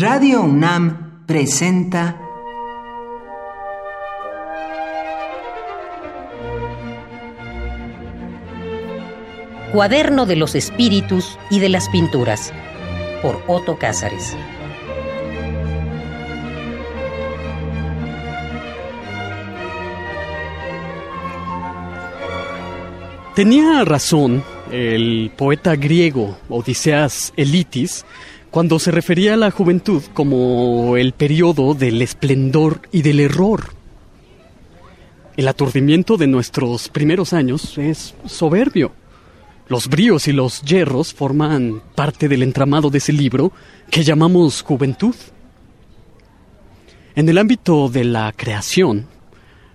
Radio UNAM presenta Cuaderno de los Espíritus y de las Pinturas por Otto Cázares. Tenía razón el poeta griego Odiseas Elitis cuando se refería a la juventud como el periodo del esplendor y del error. El aturdimiento de nuestros primeros años es soberbio. Los bríos y los hierros forman parte del entramado de ese libro que llamamos juventud. En el ámbito de la creación,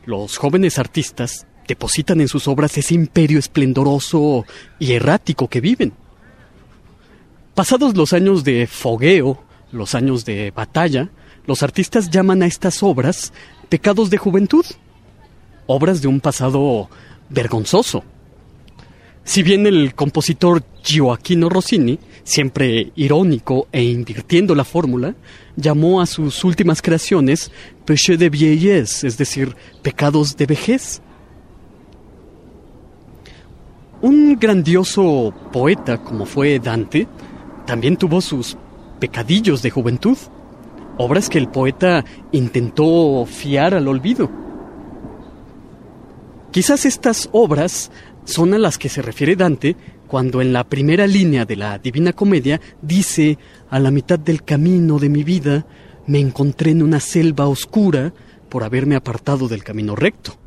los jóvenes artistas depositan en sus obras ese imperio esplendoroso y errático que viven. Pasados los años de fogueo, los años de batalla, los artistas llaman a estas obras pecados de juventud, obras de un pasado vergonzoso. Si bien el compositor Gioacchino Rossini, siempre irónico e invirtiendo la fórmula, llamó a sus últimas creaciones péché de vieillesse, es decir, pecados de vejez. Un grandioso poeta como fue Dante también tuvo sus pecadillos de juventud, obras que el poeta intentó fiar al olvido. Quizás estas obras son a las que se refiere Dante cuando en la primera línea de la Divina Comedia dice, a la mitad del camino de mi vida me encontré en una selva oscura por haberme apartado del camino recto.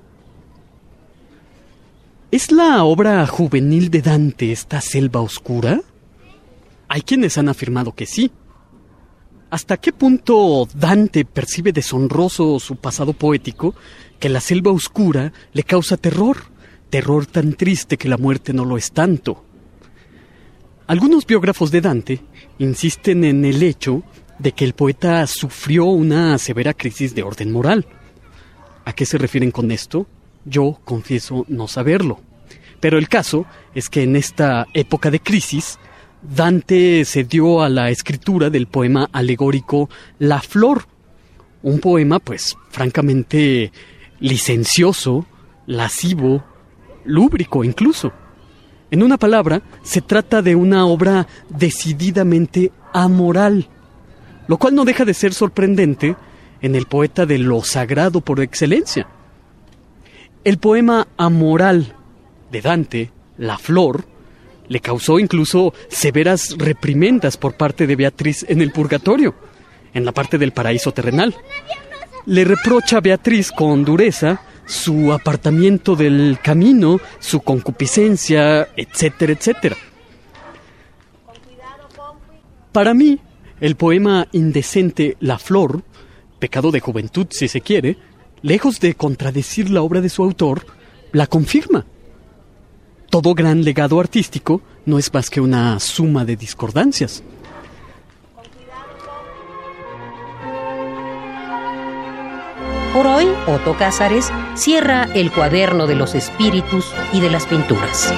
¿Es la obra juvenil de Dante esta selva oscura? Hay quienes han afirmado que sí. ¿Hasta qué punto Dante percibe deshonroso su pasado poético que la selva oscura le causa terror? Terror tan triste que la muerte no lo es tanto. Algunos biógrafos de Dante insisten en el hecho de que el poeta sufrió una severa crisis de orden moral. ¿A qué se refieren con esto? Yo confieso no saberlo. Pero el caso es que en esta época de crisis, Dante se dio a la escritura del poema alegórico La Flor, un poema pues francamente licencioso, lascivo, lúbrico incluso. En una palabra, se trata de una obra decididamente amoral, lo cual no deja de ser sorprendente en el poeta de lo sagrado por excelencia. El poema amoral de Dante, La Flor, le causó incluso severas reprimendas por parte de Beatriz en el purgatorio, en la parte del paraíso terrenal. Le reprocha a Beatriz con dureza su apartamiento del camino, su concupiscencia, etcétera, etcétera. Para mí, el poema indecente La Flor, pecado de juventud si se quiere, lejos de contradecir la obra de su autor, la confirma. Todo gran legado artístico no es más que una suma de discordancias. Por hoy, Otto Cázares cierra el cuaderno de los espíritus y de las pinturas.